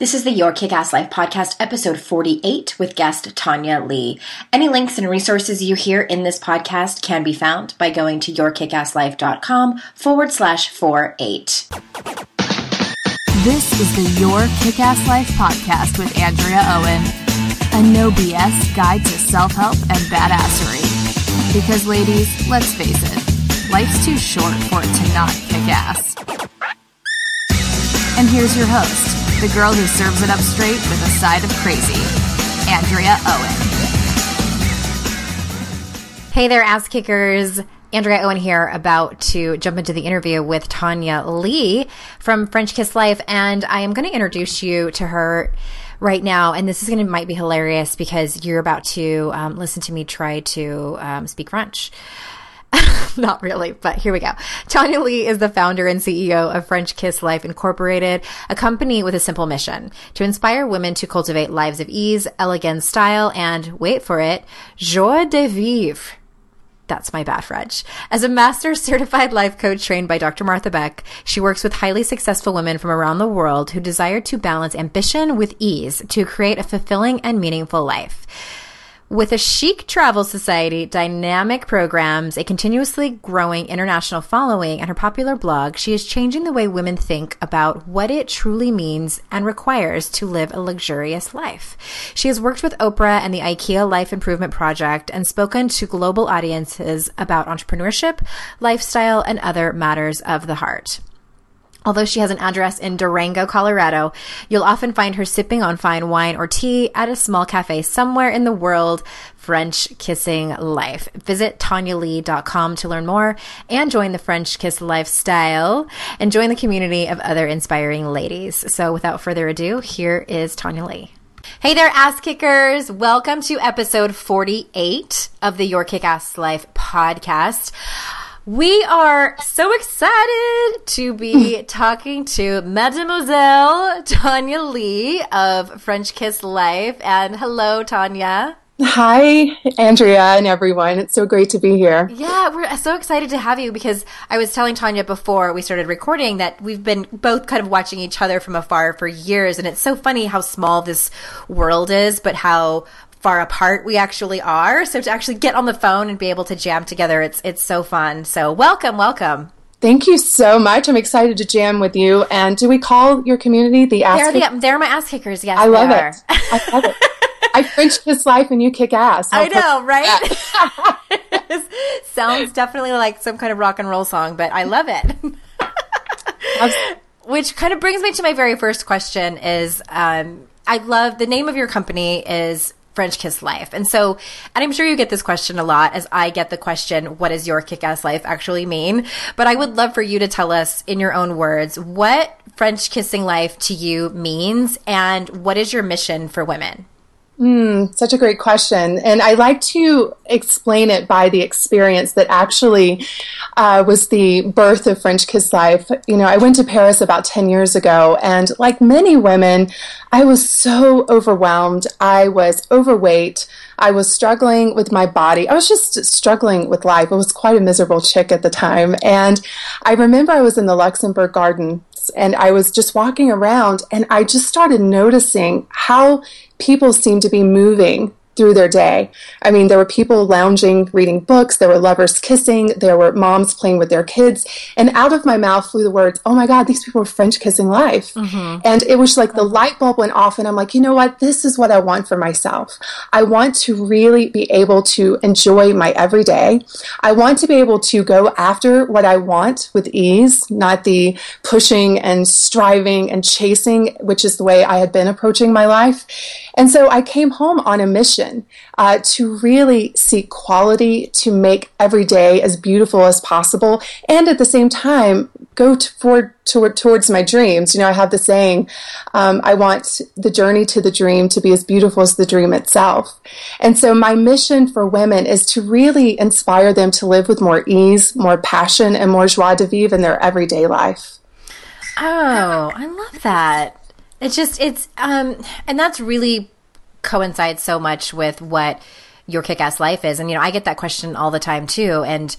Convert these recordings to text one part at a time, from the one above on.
This is the Your Kick Ass Life podcast, episode 48, with guest Tonya Leigh. Any links and resources you hear in this podcast can be found by going to yourkickasslife.com forward slash 48. This is the Your Kick Ass Life podcast with Andrea Owen, a no BS guide to self help and badassery. Because, ladies, let's face it, life's too short for it to not kick ass. And here's your host the girl who serves it up straight with a side of crazy, Andrea Owen. Hey there, ass kickers. Andrea Owen here, about to jump into the interview with Tonya Leigh from French Kiss Life, and I am going to introduce you to her right now. And this is going to might be hilarious because you're about to um, listen to me try to um, speak French. Not really, but here we go. Tonya Leigh is the founder and CEO of French Kiss Life Incorporated, a company with a simple mission to inspire women to cultivate lives of ease, elegance, style, and wait for it, joie de vivre. That's my bad French. As a master certified life coach trained by Dr. Martha Beck, she works with highly successful women from around the world who desire to balance ambition with ease to create a fulfilling and meaningful life. With a chic travel society, dynamic programs, a continuously growing international following, and her popular blog, she is changing the way women think about what it truly means and requires to live a luxurious life. She has worked with Oprah and the IKEA Life Improvement Project and spoken to global audiences about entrepreneurship, lifestyle, and other matters of the heart. Although she has an address in Durango, Colorado, you'll often find her sipping on fine wine or tea at a small cafe somewhere in the world, French Kissing Life. Visit tonyaleigh.com to learn more and join the French Kiss lifestyle and join the community of other inspiring ladies. So without further ado, here is Tonya Leigh. Hey there, ass kickers. Welcome to episode 48 of the Your Kick Ass Life podcast. We are so excited to be mm. talking to Mademoiselle Tonya Leigh of French Kiss Life. And hello, Tonya. Hi, Andrea and everyone. It's so great to be here. Yeah, we're so excited to have you because I was telling Tonya before we started recording that we've been both kind of watching each other from afar for years. And it's so funny how small this world is, but how far apart we actually are. So to actually get on the phone and be able to jam together, it's it's so fun. So welcome, welcome. Thank you so much. I'm excited to jam with you. And do we call your community the ass? They're, the, they're my ass kickers. Yes, I love it. I love it. I French kiss life and you kick ass. How I know, right? Sounds definitely like some kind of rock and roll song, but I love it. Which kind of brings me to my very first question: Is um, I love the name of your company is French Kiss Life. And so, and I'm sure you get this question a lot as I get the question, what does your kick ass life actually mean? But I would love for you to tell us in your own words what French kissing life to you means and what is your mission for women? Mm, such a great question. And I like to explain it by the experience that actually uh, was the birth of French Kiss Life. You know, I went to Paris about 10 years ago, and like many women, I was so overwhelmed. I was overweight. I was struggling with my body. I was just struggling with life. I was quite a miserable chick at the time. And I remember I was in the Luxembourg Garden and I was just walking around and I just started noticing how people seemed to be moving through their day. I mean, there were people lounging, reading books, there were lovers kissing, there were moms playing with their kids, and out of my mouth flew the words, Oh my God, these people are French kissing life. Mm-hmm. And it was like the light bulb went off, and I'm like, you know what? This is what I want for myself. I want to really be able to enjoy my everyday. I want to be able to go after what I want with ease, not the pushing and striving and chasing, which is the way I had been approaching my life. And so I came home on a mission uh, to really seek quality, to make every day as beautiful as possible, and at the same time, go to, for, to, towards my dreams. You know, I have the saying, um, I want the journey to the dream to be as beautiful as the dream itself. And so my mission for women is to really inspire them to live with more ease, more passion, and more joie de vivre in their everyday life. Oh, I love that. It's just it's um and that's really coincides so much with what your kick-ass life is and you know i get that question all the time too and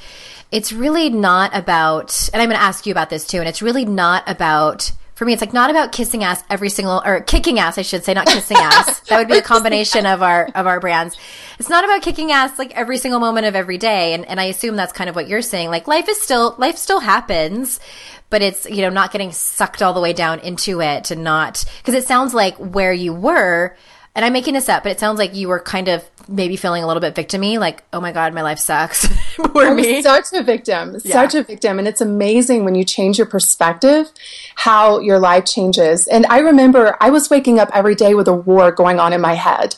it's really not about and i'm going to ask you about this too and it's really not about for me, it's like not about kissing ass every single or kicking ass, I should say, not kissing ass. that would be a combination of our of our brands. It's not about kicking ass like every single moment of every day. And and I assume that's kind of what you're saying. Like life is still life still happens, but it's you know not getting sucked all the way down into it and not because it sounds like where you were and I'm making this up, but it sounds like you were kind of maybe feeling a little bit victimy, like, oh my God, my life sucks. Poor me. such a victim, yeah. such a victim. And it's amazing when you change your perspective, how your life changes. And I remember I was waking up every day with a war going on in my head.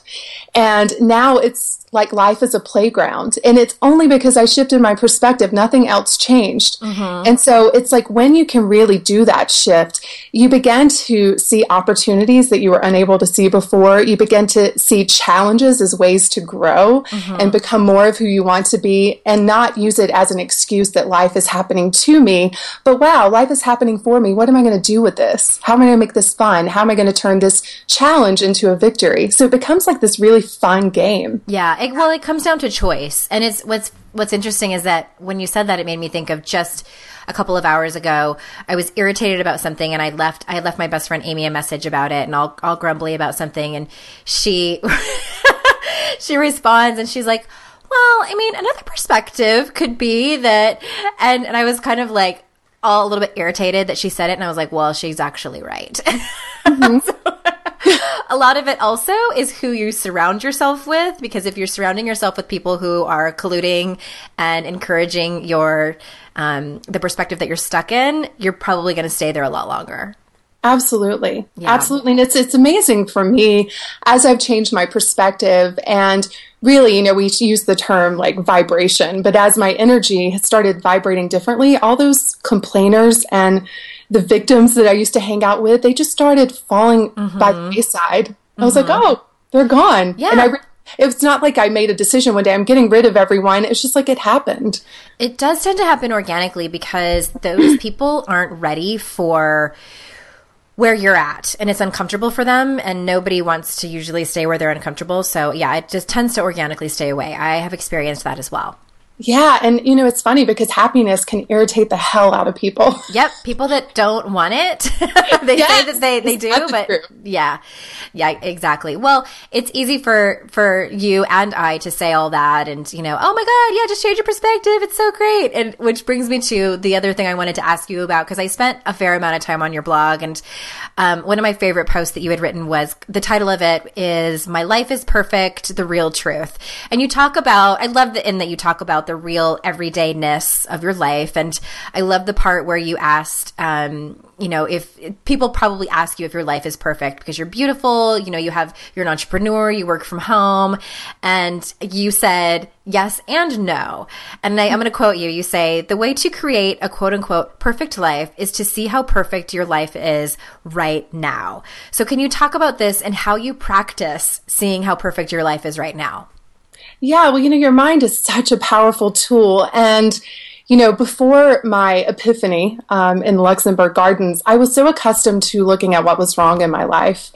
And now it's like life is a playground. And it's only because I shifted my perspective, nothing else changed. Mm-hmm. And so it's like when you can really do that shift, you begin to see opportunities that you were unable to see before. You begin to see challenges as ways to grow mm-hmm. and become more of who you want to be and not use it as an excuse that life is happening to me. But wow, life is happening for me. What am I going to do with this? How am I going to make this fun? How am I going to turn this challenge into a victory? So it becomes like this really fun game. Yeah. It, well, it comes down to choice. And it's what's, what's interesting is that when you said that, it made me think of just a couple of hours ago. I was irritated about something and I left, I left my best friend Amy a message about it and all, all grumbly about something. And she, she responds and she's like, well, I mean, another perspective could be that, and, and I was kind of like, all a little bit irritated that she said it. And I was like, well, she's actually right. Mm-hmm. so, a lot of it also is who you surround yourself with, because if you're surrounding yourself with people who are colluding and encouraging your, um, the perspective that you're stuck in, you're probably going to stay there a lot longer. Absolutely. Yeah. Absolutely. And it's it's amazing for me as I've changed my perspective and really, you know, we use the term like vibration, but as my energy has started vibrating differently, all those complainers and the victims that I used to hang out with, they just started falling mm-hmm. by the wayside. Mm-hmm. I was like, mm-hmm. "Oh, they're gone." Yeah. And I it's not like I made a decision one day. I'm getting rid of everyone. It's just like it happened. It does tend to happen organically because those people aren't ready for where you're at and it's uncomfortable for them and nobody wants to usually stay where they're uncomfortable. So yeah it just tends to organically stay away. I have experienced that as well yeah, and you know it's funny because happiness can irritate the hell out of people. Yep, people that don't want it, they yes, say that they, they do, but true. yeah, yeah, exactly. Well, it's easy for for you and I to say all that, and you know, oh my god, yeah, just change your perspective, it's so great. And which brings me to the other thing I wanted to ask you about because I spent a fair amount of time on your blog, and um, one of my favorite posts that you had written was the title of it is "My Life Is Perfect: The Real Truth," and you talk about. I love the in that you talk about the real everydayness of your life. And I love the part where you asked, um, you know, if people probably ask you if your life is perfect because you're beautiful, you know, you have, you're an entrepreneur, you work from home, and you said yes and no. And I, I'm going to quote you. You say, the way to create a quote unquote perfect life is to see how perfect your life is right now. So can you talk about this and how you practice seeing how perfect your life is right now? Yeah, well, you know, your mind is such a powerful tool. And, you know, before my epiphany um, in Luxembourg Gardens, I was so accustomed to looking at what was wrong in my life.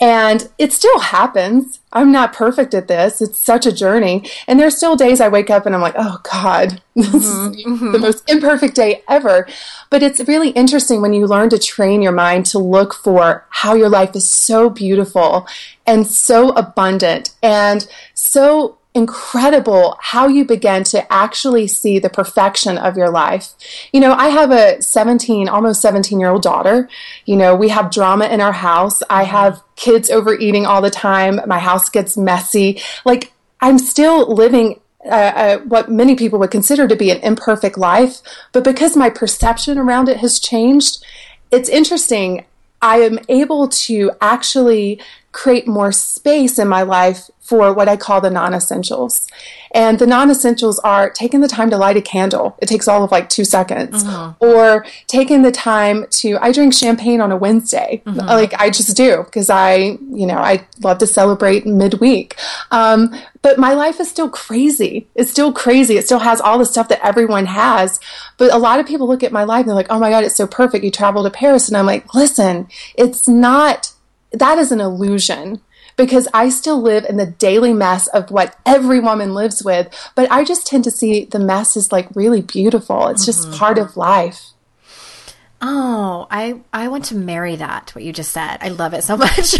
And it still happens. I'm not perfect at this. It's such a journey. And there's still days I wake up and I'm like, oh God, this mm-hmm, is mm-hmm. the most imperfect day ever. But it's really interesting when you learn to train your mind to look for how your life is so beautiful and so abundant and so incredible how you begin to actually see the perfection of your life. You know, I have a 17, almost 17 year old daughter. You know, we have drama in our house. I mm-hmm. have kids overeating all the time. My house gets messy. Like, I'm still living uh, uh, what many people would consider to be an imperfect life, but because my perception around it has changed, it's interesting. I am able to actually create more space in my life for what I call the non essentials. And the non essentials are taking the time to light a candle. It takes all of like two seconds. Mm-hmm. Or taking the time to, I drink champagne on a Wednesday. Mm-hmm. Like I just do because I, you know, I love to celebrate midweek. Um, but my life is still crazy. It's still crazy. It still has all the stuff that everyone has. But a lot of people look at my life and they're like, oh my God, it's so perfect. You travel to Paris. And I'm like, listen, it's not, that is an illusion because I still live in the daily mess of what every woman lives with. But I just tend to see the mess as like really beautiful. It's just mm-hmm. part of life. Oh, I I want to marry that. What you just said, I love it so much.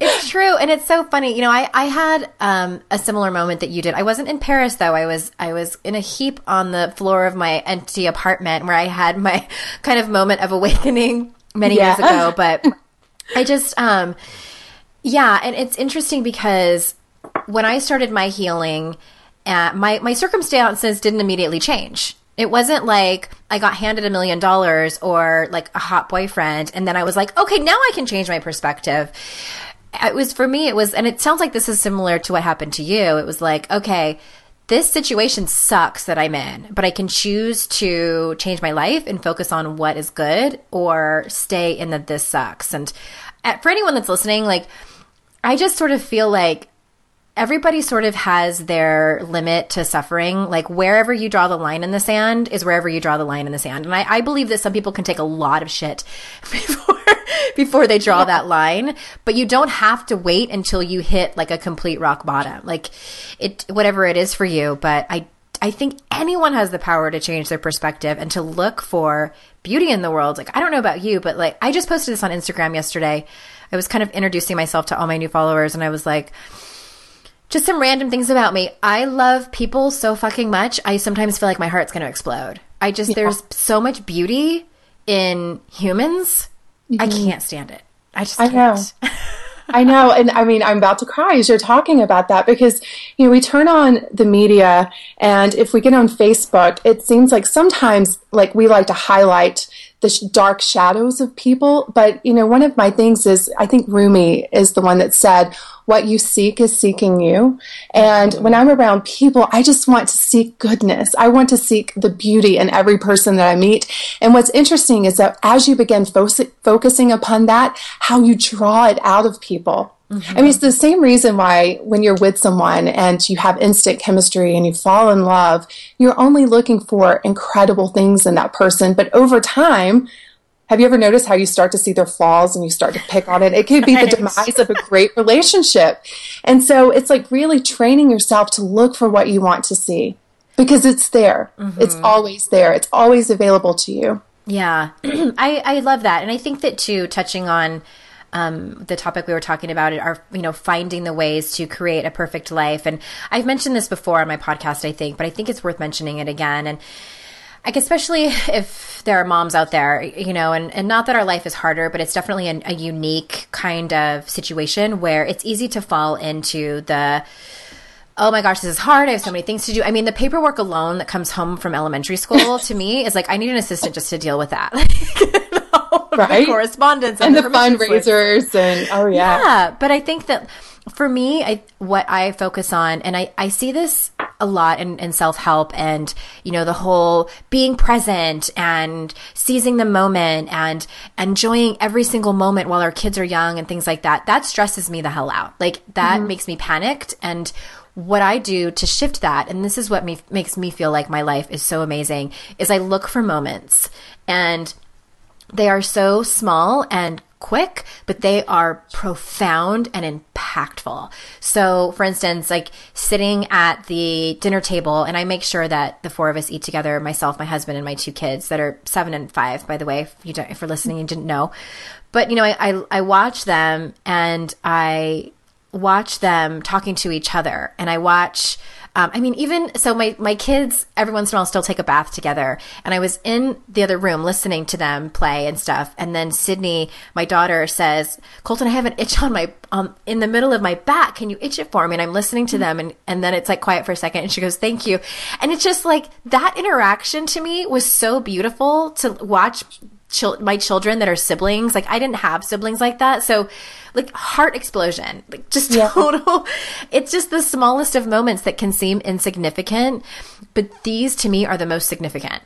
it's true, and it's so funny. You know, I I had um, a similar moment that you did. I wasn't in Paris though. I was I was in a heap on the floor of my empty apartment where I had my kind of moment of awakening many yeah. years ago. But I just um, yeah, and it's interesting because when I started my healing, uh, my my circumstances didn't immediately change. It wasn't like I got handed a million dollars or like a hot boyfriend and then I was like, okay, now I can change my perspective. It was for me, it was, and it sounds like this is similar to what happened to you. It was like, okay, this situation sucks that I'm in, but I can choose to change my life and focus on what is good or stay in that this sucks. And uh, for anyone that's listening, like, I just sort of feel like everybody sort of has their limit to suffering. Like wherever you draw the line in the sand is wherever you draw the line in the sand. And I, I believe that some people can take a lot of shit before before they draw yeah. that line. But you don't have to wait until you hit like a complete rock bottom. Like it whatever it is for you. But I I think anyone has the power to change their perspective and to look for beauty in the world. Like I don't know about you, but like I just posted this on Instagram yesterday. I was kind of introducing myself to all my new followers and I was like just some random things about me. I love people so fucking much. I sometimes feel like my heart's going to explode. I just, yeah. there's so much beauty in humans. Mm-hmm. I can't stand it. I just I can't. know. I know. And I mean, I'm about to cry as you're talking about that because, you know, we turn on the media and if we get on Facebook, it seems like sometimes like we like to highlight the sh- dark shadows of people. But, you know, one of my things is I think Rumi is the one that said, what you seek is seeking you. And when I'm around people, I just want to seek goodness. I want to seek the beauty in every person that I meet. And what's interesting is that as you begin fo- focusing upon that, how you draw it out of people. Mm-hmm. I mean, it's the same reason why when you're with someone and you have instant chemistry and you fall in love, you're only looking for incredible things in that person. But over time, have you ever noticed how you start to see their flaws and you start to pick on it? It could be the demise of a great relationship. And so it's like really training yourself to look for what you want to see because it's there. Mm-hmm. It's always there. It's always available to you. Yeah. I, I love that. And I think that too, touching on um, the topic we were talking about are you know finding the ways to create a perfect life and i've mentioned this before on my podcast i think but i think it's worth mentioning it again and like especially if there are moms out there, you know, and, and not that our life is harder, but it's definitely an, a unique kind of situation where it's easy to fall into the, oh my gosh, this is hard. I have so many things to do. I mean, the paperwork alone that comes home from elementary school to me is like, I need an assistant just to deal with that. right? correspondence and, and the, the fundraisers slips. and, oh yeah. Yeah. But I think that for me, I, what I focus on, and I, I see this a lot in, in self help and, you know, the whole being present and seizing the moment and enjoying every single moment while our kids are young and things like that. That stresses me the hell out. Like that mm-hmm. makes me panicked. And what I do to shift that, and this is what me, makes me feel like my life is so amazing, is I look for moments and they are so small and quick, but they are profound and impactful. So, for instance, like sitting at the dinner table, and I make sure that the four of us eat together myself, my husband, and my two kids that are seven and five, by the way, if, you if you're listening and didn't know. But, you know, I, I, I watch them and I watch them talking to each other, and I watch um, I mean, even so, my my kids every once in a while still take a bath together, and I was in the other room listening to them play and stuff, and then Sydney, my daughter, says, "Colton, I have an itch on my um in the middle of my back. Can you itch it for me?" And I'm listening to them, and and then it's like quiet for a second, and she goes, "Thank you," and it's just like that interaction to me was so beautiful to watch my children that are siblings. Like I didn't have siblings like that. So like heart explosion, like just yeah. total. It's just the smallest of moments that can seem insignificant, but these to me are the most significant.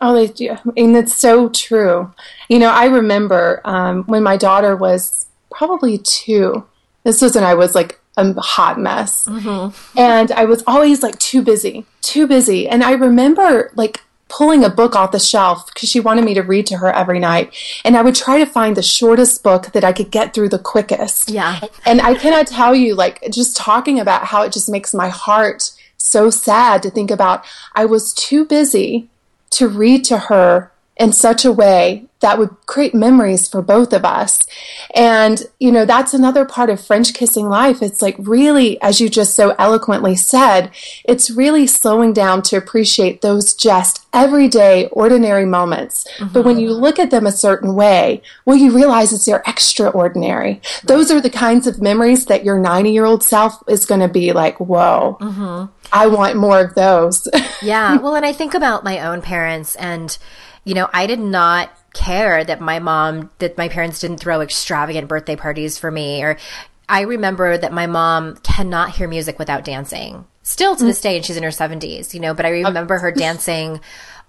Oh, they do. And it's so true. You know, I remember um, when my daughter was probably two. This was when I was like a hot mess. Mm-hmm. And I was always like too busy, too busy. And I remember like pulling a book off the shelf because she wanted me to read to her every night. And I would try to find the shortest book that I could get through the quickest. Yeah. And I cannot tell you, like, just talking about how it just makes my heart so sad to think about I was too busy to read to her in such a way that would create memories for both of us. And, you know, that's another part of French kissing life. It's like really, as you just so eloquently said, it's really slowing down to appreciate those just everyday, ordinary moments. Mm-hmm. But when you look at them a certain way, well, you realize is they're extraordinary. Right. Those are the kinds of memories that your 90 year old self is going to be like, whoa, mm-hmm. I want more of those. yeah. Well, and I think about my own parents and, you know, I did not care that my mom, that my parents didn't throw extravagant birthday parties for me. Or I remember that my mom cannot hear music without dancing. Still to mm-hmm. this day, and she's in her 70s, you know, but I remember her dancing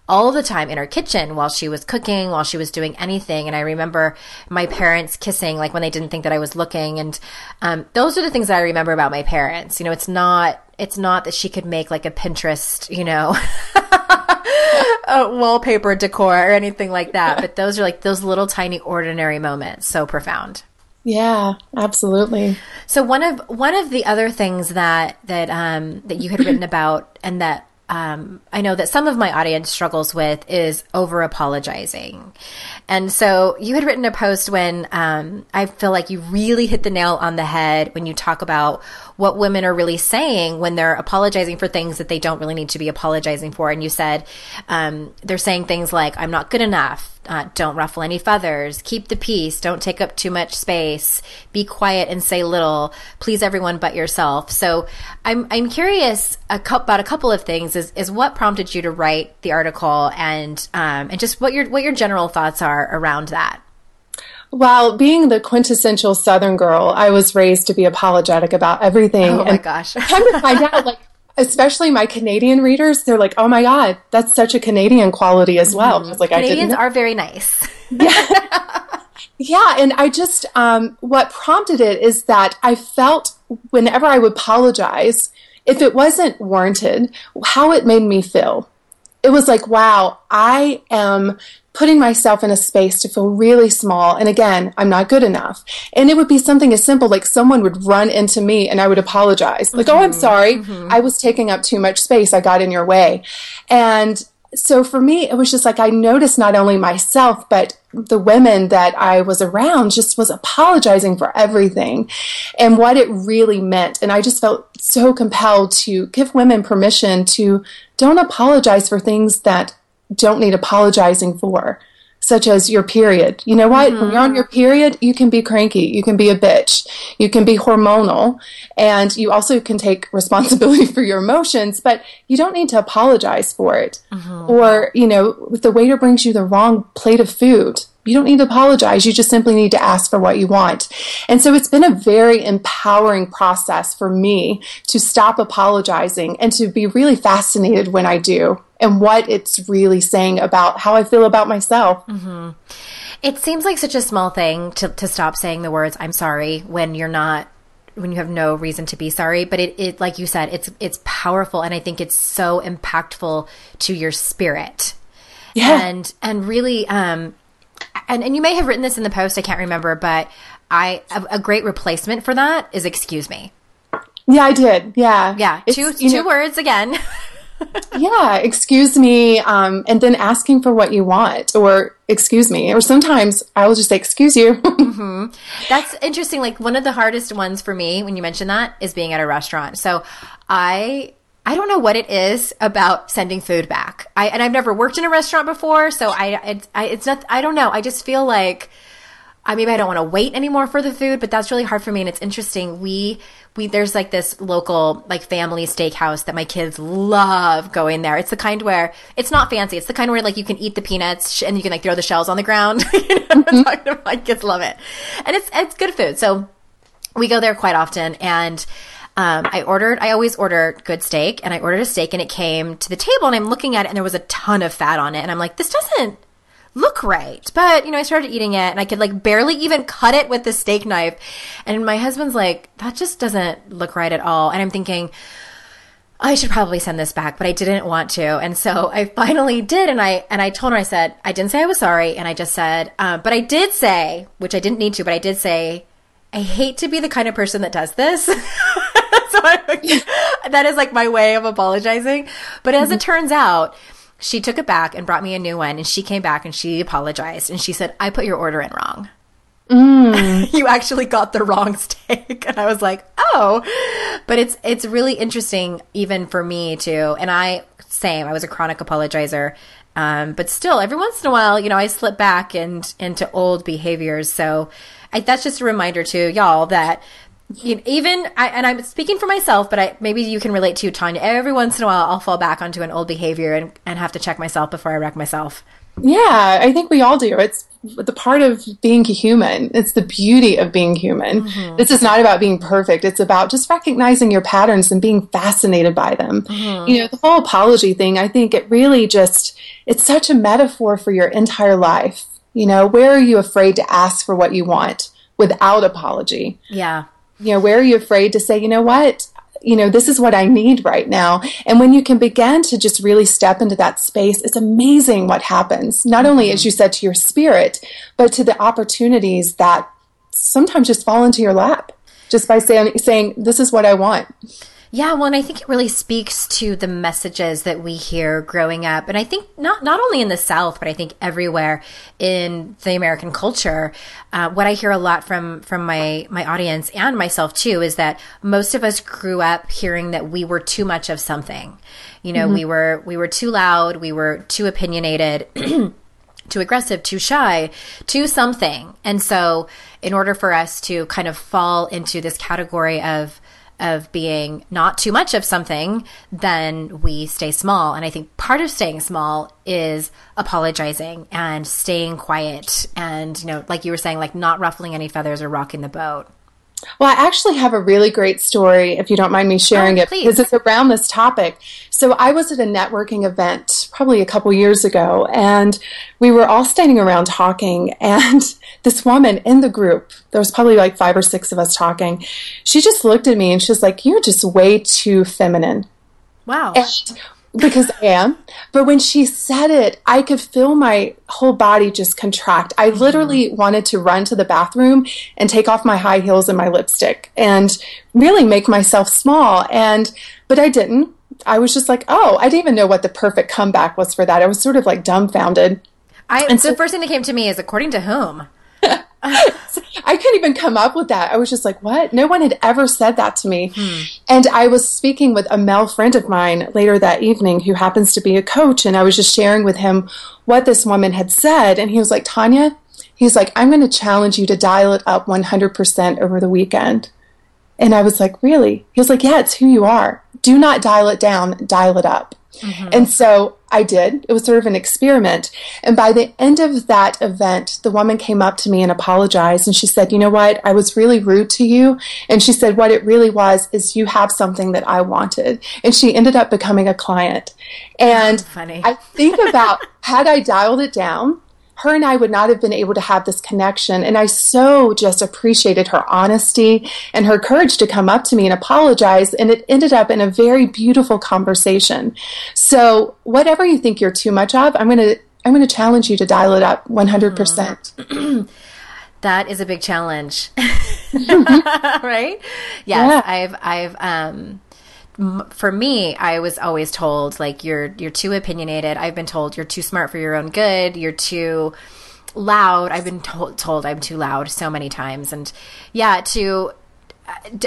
all the time in her kitchen while she was cooking, while she was doing anything. And I remember my parents kissing, like when they didn't think that I was looking. And um, those are the things that I remember about my parents. You know, it's not it's not that she could make like a Pinterest, you know, a wallpaper decor or anything like that. But those are like those little tiny ordinary moments, so profound. Yeah, absolutely. So one of one of the other things that that um, that you had written about and that um, I know that some of my audience struggles with is over apologizing. And so you had written a post when um, I feel like you really hit the nail on the head when you talk about what women are really saying when they're apologizing for things that they don't really need to be apologizing for. And you said um, they're saying things like, I'm not good enough. Uh, don't ruffle any feathers. Keep the peace. Don't take up too much space. Be quiet and say little. Please everyone but yourself. So I'm I'm curious a co- about a couple of things. Is is what prompted you to write the article and um, and just what your what your general thoughts are around that. Well, being the quintessential Southern girl, I was raised to be apologetic about everything. Oh my and gosh! come to find out, like especially my Canadian readers, they're like, "Oh my god, that's such a Canadian quality as well." Mm-hmm. Like, Canadians are very nice. yeah. yeah, and I just um, what prompted it is that I felt whenever I would apologize, if it wasn't warranted, how it made me feel. It was like, wow, I am putting myself in a space to feel really small. And again, I'm not good enough. And it would be something as simple like someone would run into me and I would apologize. Like, mm-hmm. oh, I'm mm-hmm. sorry. Mm-hmm. I was taking up too much space. I got in your way. And so for me, it was just like I noticed not only myself, but the women that I was around just was apologizing for everything and what it really meant. And I just felt so compelled to give women permission to don't apologize for things that don't need apologizing for, such as your period. You know what? Mm-hmm. When you're on your period, you can be cranky, you can be a bitch, you can be hormonal, and you also can take responsibility for your emotions, but you don't need to apologize for it. Mm-hmm. Or, you know, if the waiter brings you the wrong plate of food, you don't need to apologize. You just simply need to ask for what you want. And so it's been a very empowering process for me to stop apologizing and to be really fascinated when I do and what it's really saying about how I feel about myself. Mm-hmm. It seems like such a small thing to, to stop saying the words, I'm sorry, when you're not when you have no reason to be sorry but it, it like you said it's it's powerful and i think it's so impactful to your spirit yeah. and and really um and, and you may have written this in the post, I can't remember, but I a, a great replacement for that is excuse me. Yeah, I did. Yeah. Yeah. It's, two two know, words again. yeah, excuse me, um, and then asking for what you want, or excuse me, or sometimes I will just say excuse you. mm-hmm. That's interesting. Like one of the hardest ones for me when you mention that is being at a restaurant. So I I don't know what it is about sending food back. I and I've never worked in a restaurant before, so I, it, I it's not. I don't know. I just feel like I maybe I don't want to wait anymore for the food, but that's really hard for me. And it's interesting. We we there's like this local like family steakhouse that my kids love going there. It's the kind where it's not fancy. It's the kind where like you can eat the peanuts and you can like throw the shells on the ground. you know, mm-hmm. my kids love it, and it's it's good food. So we go there quite often and um, I ordered, I always order good steak and I ordered a steak and it came to the table and I'm looking at it and there was a ton of fat on it. And I'm like, this doesn't look right. But, you know, I started eating it and I could like barely even cut it with the steak knife. And my husband's like, that just doesn't look right at all. And I'm thinking, I should probably send this back, but I didn't want to. And so I finally did. And I, and I told her, I said, I didn't say I was sorry. And I just said, uh, but I did say, which I didn't need to, but I did say, I hate to be the kind of person that does this. so that is like my way of apologizing. But as mm-hmm. it turns out, she took it back and brought me a new one and she came back and she apologized and she said, I put your order in wrong. Mm. you actually got the wrong steak. And I was like, oh, but it's, it's really interesting even for me too. And I, same, I was a chronic apologizer. Um, but still every once in a while, you know, I slip back and into old behaviors. So I, that's just a reminder to y'all that you know, even I, and I'm speaking for myself, but I, maybe you can relate to Tonya. Every once in a while, I'll fall back onto an old behavior and, and have to check myself before I wreck myself. Yeah, I think we all do. It's the part of being human. It's the beauty of being human. Mm-hmm. This is not about being perfect. It's about just recognizing your patterns and being fascinated by them. Mm-hmm. You know, the whole apology thing, I think it really just, it's such a metaphor for your entire life. You know, where are you afraid to ask for what you want without apology? Yeah you know, where are you afraid to say, you know what? You know, this is what I need right now. And when you can begin to just really step into that space, it's amazing what happens. Not only, as you said, to your spirit, but to the opportunities that sometimes just fall into your lap just by saying, saying, this is what I want. Yeah, well, and I think it really speaks to the messages that we hear growing up, and I think not not only in the South, but I think everywhere in the American culture. Uh, what I hear a lot from from my my audience and myself too is that most of us grew up hearing that we were too much of something. You know, mm-hmm. we were we were too loud, we were too opinionated. too aggressive, too shy, too something. And so, in order for us to kind of fall into this category of of being not too much of something, then we stay small. And I think part of staying small is apologizing and staying quiet and, you know, like you were saying, like not ruffling any feathers or rocking the boat. Well, I actually have a really great story, if you don't mind me sharing oh, it, because it's around this topic. So I was at a networking event probably a couple years ago, and we were all standing around talking, and this woman in the group, there was probably like five or six of us talking, she just looked at me and she was like, You're just way too feminine. Wow. And because I am. But when she said it, I could feel my whole body just contract. I literally mm-hmm. wanted to run to the bathroom and take off my high heels and my lipstick and really make myself small. And, but I didn't. I was just like, oh, I didn't even know what the perfect comeback was for that. I was sort of like dumbfounded. I, and so, the first thing that came to me is according to whom? I couldn't even come up with that. I was just like, what? No one had ever said that to me. Hmm. And I was speaking with a male friend of mine later that evening who happens to be a coach. And I was just sharing with him what this woman had said. And he was like, Tonya, he's like, I'm going to challenge you to dial it up 100% over the weekend. And I was like, really? He was like, yeah, it's who you are. Do not dial it down, dial it up. Mm-hmm. And so I did. It was sort of an experiment. And by the end of that event, the woman came up to me and apologized. And she said, You know what? I was really rude to you. And she said, What it really was is you have something that I wanted. And she ended up becoming a client. And Funny. I think about had I dialed it down, her and I would not have been able to have this connection. And I so just appreciated her honesty and her courage to come up to me and apologize. And it ended up in a very beautiful conversation. So whatever you think you're too much of, I'm going to, I'm going to challenge you to dial it up 100%. Mm. that is a big challenge. right? Yes. Yeah. I've, I've, um, for me, I was always told like you're you're too opinionated. I've been told you're too smart for your own good. You're too loud. I've been told, told I'm too loud so many times, and yeah, to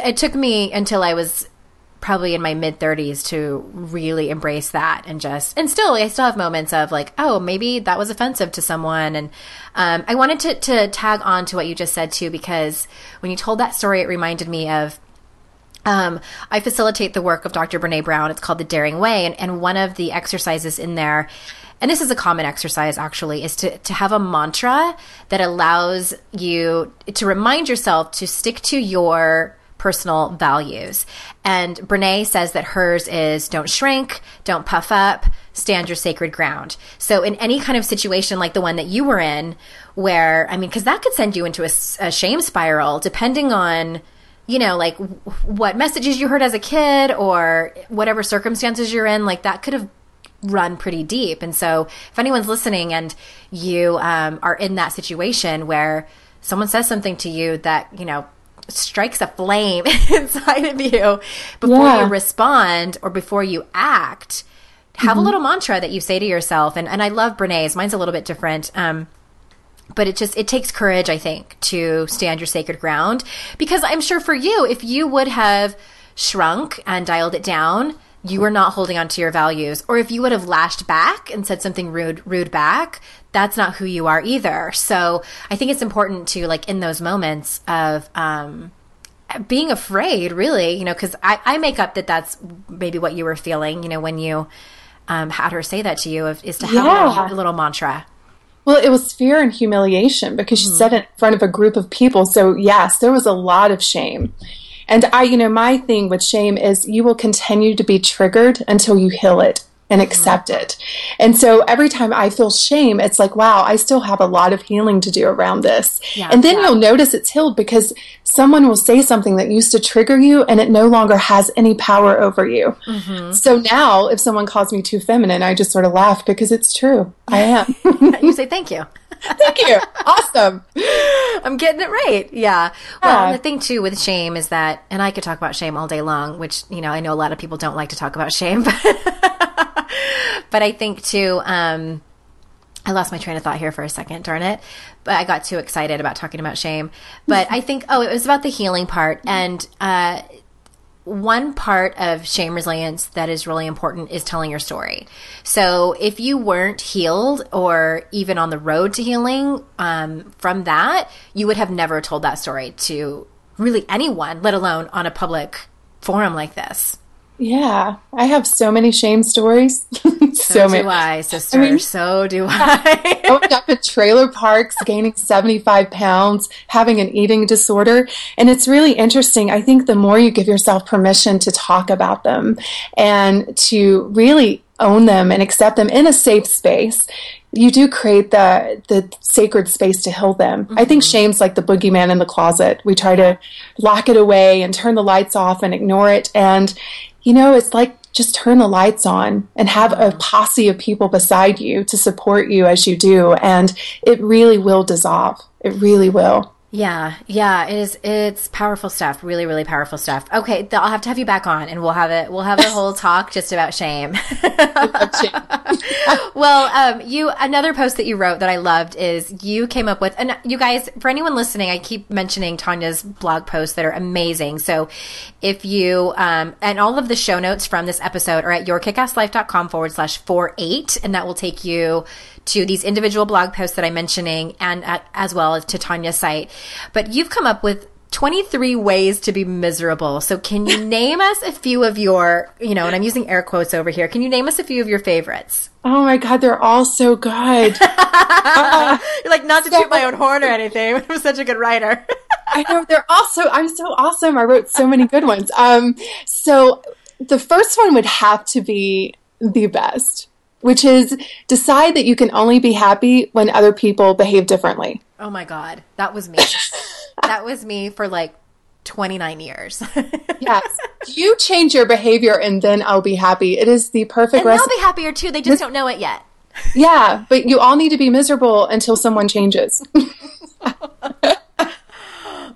it took me until I was probably in my mid 30s to really embrace that and just and still I still have moments of like oh maybe that was offensive to someone and um, I wanted to to tag on to what you just said too because when you told that story it reminded me of um, I facilitate the work of Dr. Brene Brown. It's called the Daring Way. And, and one of the exercises in there, and this is a common exercise actually, is to, to have a mantra that allows you to remind yourself to stick to your personal values. And Brene says that hers is don't shrink, don't puff up, stand your sacred ground. So in any kind of situation like the one that you were in, where, I mean, because that could send you into a, a shame spiral depending on you know, like what messages you heard as a kid or whatever circumstances you're in, like that could have run pretty deep. And so, if anyone's listening and you um, are in that situation where someone says something to you that, you know, strikes a flame inside of you before yeah. you respond or before you act, have a little mantra that you say to yourself. And, and I love Brene's. Mine's a little bit different. Um, but it just it takes courage i think to stand your sacred ground. Because i'm sure for you if you would have shrunk and dialed it down you were not holding on to your values. Or if you would have lashed back and said something rude rude back that's not who you are either. So i think it's important to like in those moments of um being afraid really you know because I, I make up that that's maybe what you were feeling you know when you um, had her say that to you of, is to have Yeah. a little mantra Well, it was fear and humiliation because she mm-hmm. said it in front of a group of people. So, yes, there was a lot of shame. And I, you know, my thing with shame is you will continue to be triggered until you heal it and mm-hmm. accept it. And so every time I feel shame, it's like, wow, I still have a lot of healing to do around this. Yeah. and then you'll notice it's healed because someone will say something that used to trigger you and it no longer has any power over you. Mm-hmm. So now if someone calls me too feminine, I just sort of laugh because it's true. I am. you say thank you Thank you. Awesome. I'm getting it right. Yeah. Well, Yeah. the thing too with shame is that, and I could talk about shame all day long, which, you know, I know a lot of people don't like to talk about shame, but, but I think too, um, I lost my train of thought here for a second, darn it. But I got too excited about talking about shame. But I think, oh, it was about the healing part. And, uh, one part of shame resilience that is really important is telling your story. So if you weren't healed or even on the road to healing um, from that, you would have never told that story to really anyone, let alone on a public forum like this. Yeah. I have so many shame stories. so, So, many. do I, sister. mean- so do I. Growing up in trailer parks, gaining 75 pounds, having an eating disorder. And it's really interesting. I think the more you give yourself permission to talk about them and to really own them and accept them in a safe space, you do create the the sacred space to heal them. I think mm-hmm. shame's like the boogeyman in the closet. We try to lock it away and turn the lights off and ignore it. And you know, it's like just turn the lights on and have a posse of people beside you to support you as you do, and it really will dissolve. It really will. Yeah, yeah, it is. It's powerful stuff. Really, really powerful stuff. Okay, th- I'll have to have you back on, and we'll have it. We'll have a whole talk just about shame. well, um, you another post that you wrote that I loved is you came up with, and you guys, for anyone listening, I keep mentioning Tonya's blog posts that are amazing. So, if you um, and all of the show notes from this episode are at yourkickasslife.com forward slash four eight, and that will take you to these individual blog posts that I'm mentioning, and uh, as well as to Tonya's site. But you've come up with 23 ways to be miserable. So can you name us a few of your, you know, and I'm using air quotes over here. Can you name us a few of your favorites? Oh my God, they're all so good. You're like, not to toot my own horn or anything. but I'm such a good writer. I know they're also. I'm so awesome. I wrote so many good ones. Um, so the first one would have to be the best, which is decide that you can only be happy when other people behave differently. oh my God. That was me. that was me for like 29 years. Yes, you change your behavior, and then I'll be happy. It is the perfect and they'll be happier too. They just don't know it yet. yeah, but you all need to be miserable until someone changes.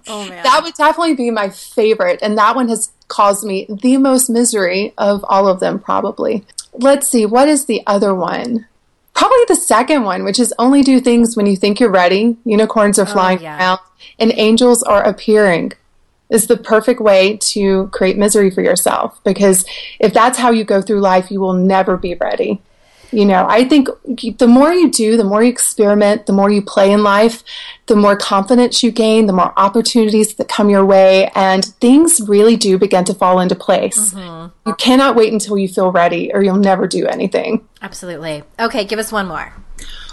Oh man. that would definitely be my favorite, and that one has caused me the most misery of all of them, probably. Let's see, what is the other one? Probably the second one, which is only do things when you think you're ready. Unicorns are oh, flying yeah. around, and angels are appearing. Is the perfect way to create misery for yourself because if that's how you go through life, you will never be ready. You know, I think the more you do, the more you experiment, the more you play in life, the more confidence you gain, the more opportunities that come your way, and things really do begin to fall into place. You cannot wait until you feel ready, or you'll never do anything. Absolutely. Okay, give us one more.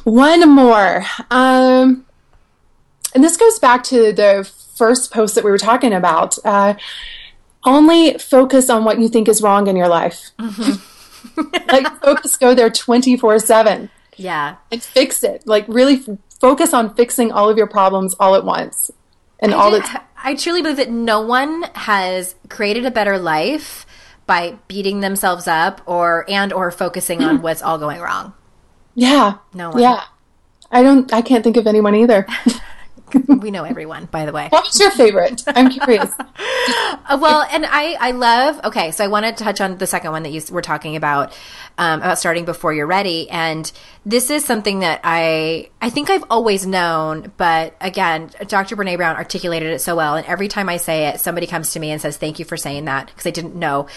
One more. Um, and this goes back to the first post that we were talking about. Uh, only focus on what you think is wrong in your life. like, focus, go there 24 7 Yeah. and fix it. Like, really f- focus on fixing all of your problems all at once. And all I, that's. I truly believe that no one has created a better life by beating themselves up or and or focusing on what's all going wrong. Yeah. No one. Yeah. I don't, I can't think of anyone either. we know everyone, by the way. What's your favorite? I'm curious. Uh, well, and I, I love, okay, so I want to touch on the second one that you were talking about, um, about starting before you're ready. And this is something that I, I think I've always known, but again, Dr. Brene Brown articulated it so well. And every time I say it, somebody comes to me and says, thank you for saying that because I didn't know,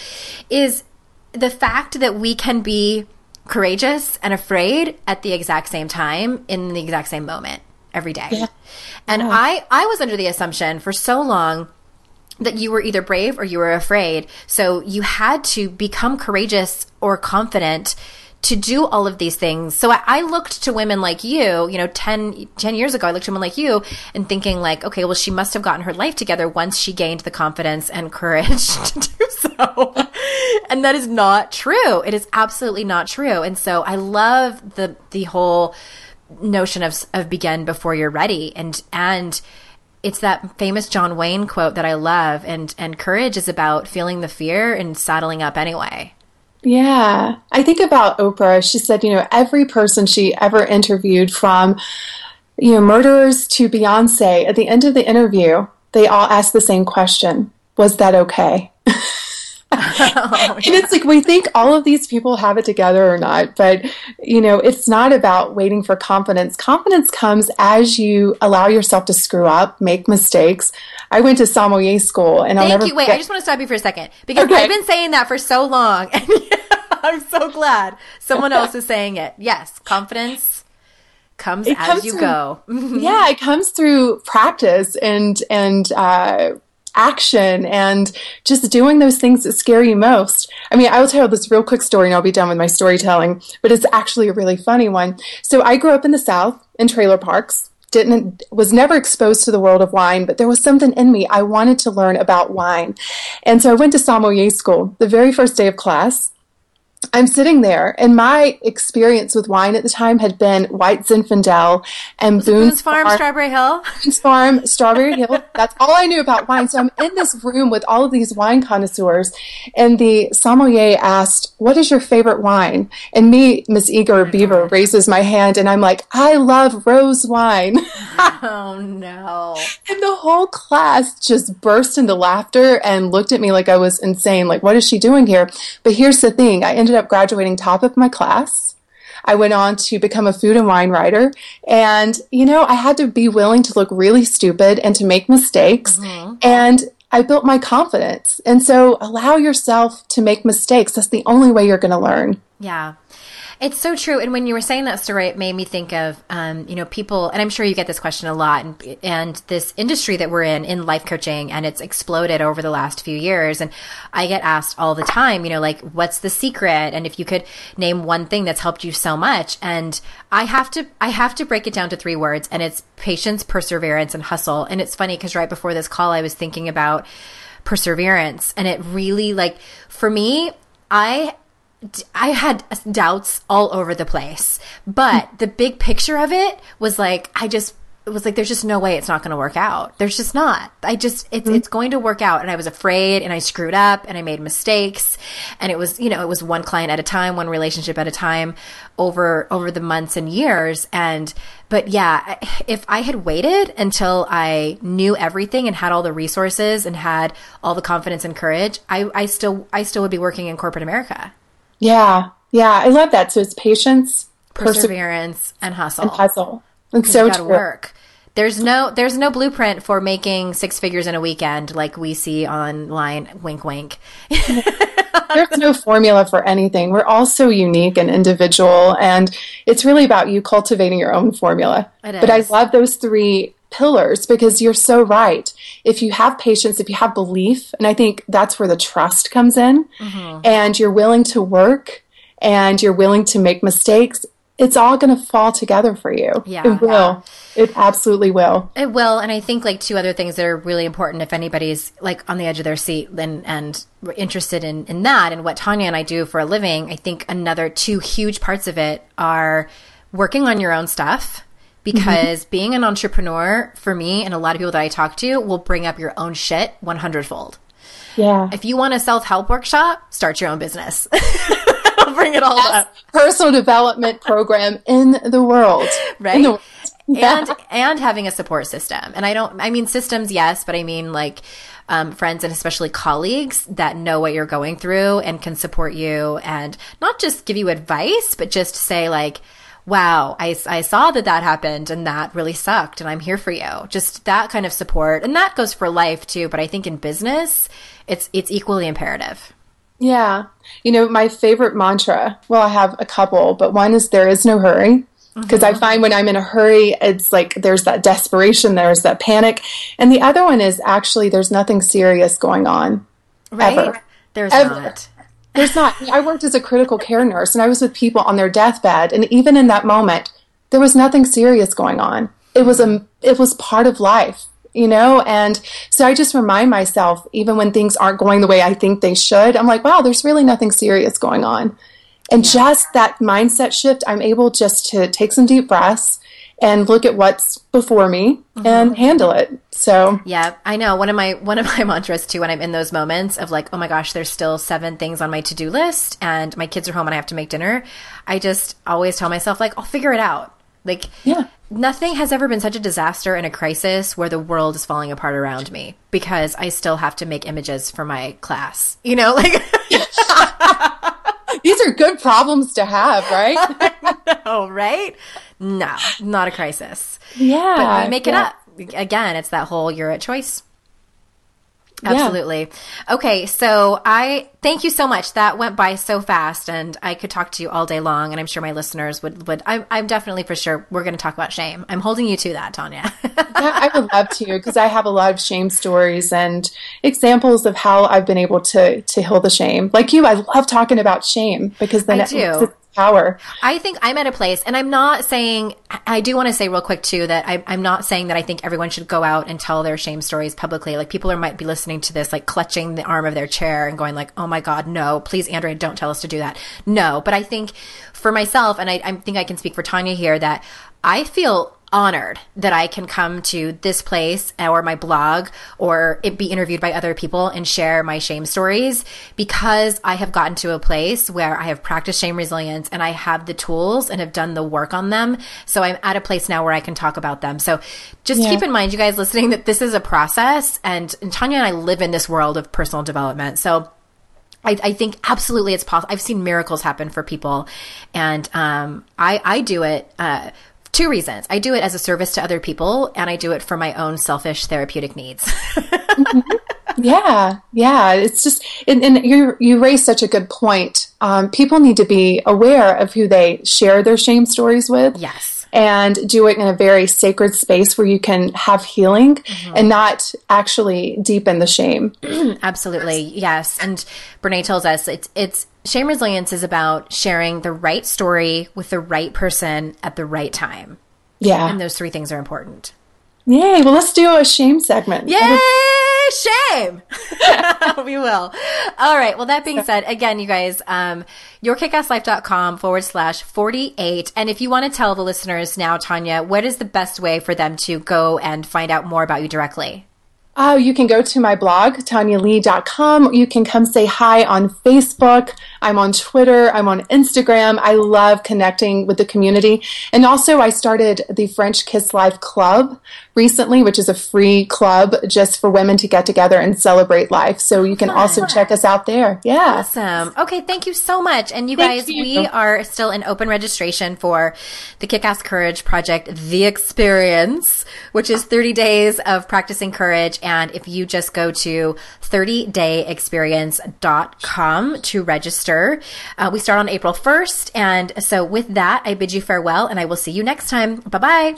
is the fact that we can be courageous and afraid at the exact same time in the exact same moment every day. Yeah. And yeah. I, I was under the assumption for so long that you were either brave or you were afraid. So you had to become courageous or confident to do all of these things. So I, I, looked to women like you, you know, 10, 10 years ago, I looked to women like you and thinking like, okay, well, she must have gotten her life together once she gained the confidence and courage to do so. and that is not true. It is absolutely not true. And so I love the, the whole notion of, of begin before you're ready. And, and, it's that famous John Wayne quote that I love and and courage is about feeling the fear and saddling up anyway. Yeah. I think about Oprah. She said, you know, every person she ever interviewed from you know, murderers to Beyonce, at the end of the interview, they all asked the same question. Was that okay? oh, and it's like we think all of these people have it together or not, but you know, it's not about waiting for confidence. Confidence comes as you allow yourself to screw up, make mistakes. I went to sommelier school, and thank I'll you. Wait, I just want to stop you for a second because okay. I've been saying that for so long, and I'm so glad someone else is saying it. Yes, confidence comes it as comes you through, go. yeah, it comes through practice and and uh, action and just doing those things that scare you most. I mean, I will tell this real quick story and I'll be done with my storytelling, but it's actually a really funny one. So I grew up in the South in trailer parks. Didn't was never exposed to the world of wine, but there was something in me. I wanted to learn about wine. And so I went to sommelier school the very first day of class. I'm sitting there, and my experience with wine at the time had been White Zinfandel and Boone's, Farm, Farm, Strawberry Hill. Boone's Farm, Strawberry Hill. That's all I knew about wine. So I'm in this room with all of these wine connoisseurs, and the sommelier asked, "What is your favorite wine?" And me, Miss Eager oh Beaver, raises my hand, and I'm like, "I love rose wine." oh no! And the whole class just burst into laughter and looked at me like I was insane. Like, what is she doing here? But here's the thing: I ended ended up graduating top of my class. I went on to become a food and wine writer. And, you know, I had to be willing to look really stupid and to make mistakes. Mm-hmm. And I built my confidence. And so allow yourself to make mistakes. That's the only way you're going to learn. Yeah. It's so true. And when you were saying that story, it made me think of, um, you know, people, and I'm sure you get this question a lot, and, and this industry that we're in, in life coaching, and it's exploded over the last few years. And I get asked all the time, you know, like, what's the secret? And if you could name one thing that's helped you so much. And I have to, I have to break it down to three words, and it's patience, perseverance, and hustle. And it's funny because right before this call, I was thinking about perseverance, and it really, like, for me, I I had doubts all over the place, but the big picture of it was like, I just, it was like, there's just no way it's not going to work out. There's just not. I just, it's, mm-hmm. it's going to work out. And I was afraid and I screwed up and I made mistakes. And it was, you know, it was one client at a time, one relationship at a time over, over the months and years. And, but yeah, if I had waited until I knew everything and had all the resources and had all the confidence and courage, I, I still, I still would be working in corporate America. Yeah. Yeah. I love that. So it's patience, perseverance, and hustle. And hustle. It's so true. work. There's no there's no blueprint for making six figures in a weekend like we see online. Wink, wink. there's no formula for anything. We're all so unique and individual, and it's really about you cultivating your own formula. But I love those three pillars because you're so right. If you have patience, if you have belief, and I think that's where the trust comes in, mm-hmm. and you're willing to work and you're willing to make mistakes, it's all going to fall together for you. Yeah. It will. It absolutely will. It will. And I think like two other things that are really important if anybody's like on the edge of their seat and, and interested in, in that and what Tonya and I do for a living, I think another two huge parts of it are working on your own stuff because mm-hmm. being an entrepreneur for me and a lot of people that I talk to will bring up your own shit 100 fold. Yeah. If you want a self help workshop, start your own business. I'll bring it all Best up. Personal development program in the world. Right. The yeah. and and having a support system. And I don't I mean systems yes, but I mean like um, friends and especially colleagues that know what you're going through and can support you and not just give you advice, but just say like wow, I, I saw that that happened and that really sucked and I'm here for you. Just that kind of support. And that goes for life too. But I think in business, it's, it's equally imperative. Yeah. You know, my favorite mantra, well, I have a couple, but one is there is no hurry. Because mm-hmm. I find when I'm in a hurry, it's like there's that desperation, there's that panic. And the other one is actually there's nothing serious going on. Right? Ever. There's ever. not. There's not. I worked as a critical care nurse and I was with people on their deathbed. And even in that moment, there was nothing serious going on. It was a, it was part of life, you know? And so I just remind myself, even when things aren't going the way I think they should, I'm like, wow, there's really nothing serious going on. And yeah. just that mindset shift, I'm able just to take some deep breaths and look at what's before me mm-hmm. and handle it. So yeah, I know one of my one of my mantras too when I'm in those moments of like, oh my gosh, there's still seven things on my to do list, and my kids are home and I have to make dinner. I just always tell myself like, I'll figure it out. Like yeah. Nothing has ever been such a disaster and a crisis where the world is falling apart around me because I still have to make images for my class. You know, like These are good problems to have, right? know, right? No, not a crisis. Yeah. But we make it up. Again, it's that whole you're at choice. Absolutely. Yeah. Okay, so I thank you so much. That went by so fast, and I could talk to you all day long, and I'm sure my listeners would. would I'm, I'm definitely for sure we're going to talk about shame. I'm holding you to that, Tonya. yeah, I would love to because I have a lot of shame stories and examples of how I've been able to to heal the shame. Like you, I love talking about shame because then I it, do power. I think I'm at a place, and I'm not saying, I do want to say real quick too that I, am not saying that I think everyone should go out and tell their shame stories publicly. Like people are, might be listening to this, like clutching the arm of their chair and going like, oh my God, no, please, Andrea, don't tell us to do that. No, but I think for myself, and I, I think I can speak for Tonya here, that I feel honored that I can come to this place or my blog or it be interviewed by other people and share my shame stories because I have gotten to a place where I have practiced shame resilience and I have the tools and have done the work on them. So I'm at a place now where I can talk about them. So just yeah. keep in mind, you guys listening, that this is a process and, and Tonya and I live in this world of personal development. So I, I, think absolutely it's possible. I've seen miracles happen for people, and um, I, I do it uh, two reasons. I do it as a service to other people and I do it for my own selfish therapeutic needs. mm-hmm. Yeah, yeah. It's just, and, and, you you raise such a good point. Um, people need to be aware of who they share their shame stories with. Yes and do it in a very sacred space where you can have healing mm-hmm. and not actually deepen the shame. Absolutely. Yes. And Brene tells us it's it's shame resilience is about sharing the right story with the right person at the right time. Yeah. And those three things are important. Yay. Well, let's do a shame segment. Yay! Shame. we will. All right. Well, that being said, again, you guys, um, yourkickasslife.com forward slash 48. And if you want to tell the listeners now, Tonya, what is the best way for them to go and find out more about you directly? Oh, you can go to my blog, tonyaleigh.com. You can come say hi on Facebook. I'm on Twitter. I'm on Instagram. I love connecting with the community. And also, I started the French Kiss Life Club recently, which is a free club just for women to get together and celebrate life. So you can also ah. check us out there. Yeah. Awesome. Okay. Thank you so much. And you thank guys, you. we are still in open registration for the Kick Ass Courage Project, The Experience, which is 30 days of practicing courage. And if you just go to 30dayexperience.com to register, uh, we start on April 1st. And so with that, I bid you farewell and I will see you next time. Bye bye.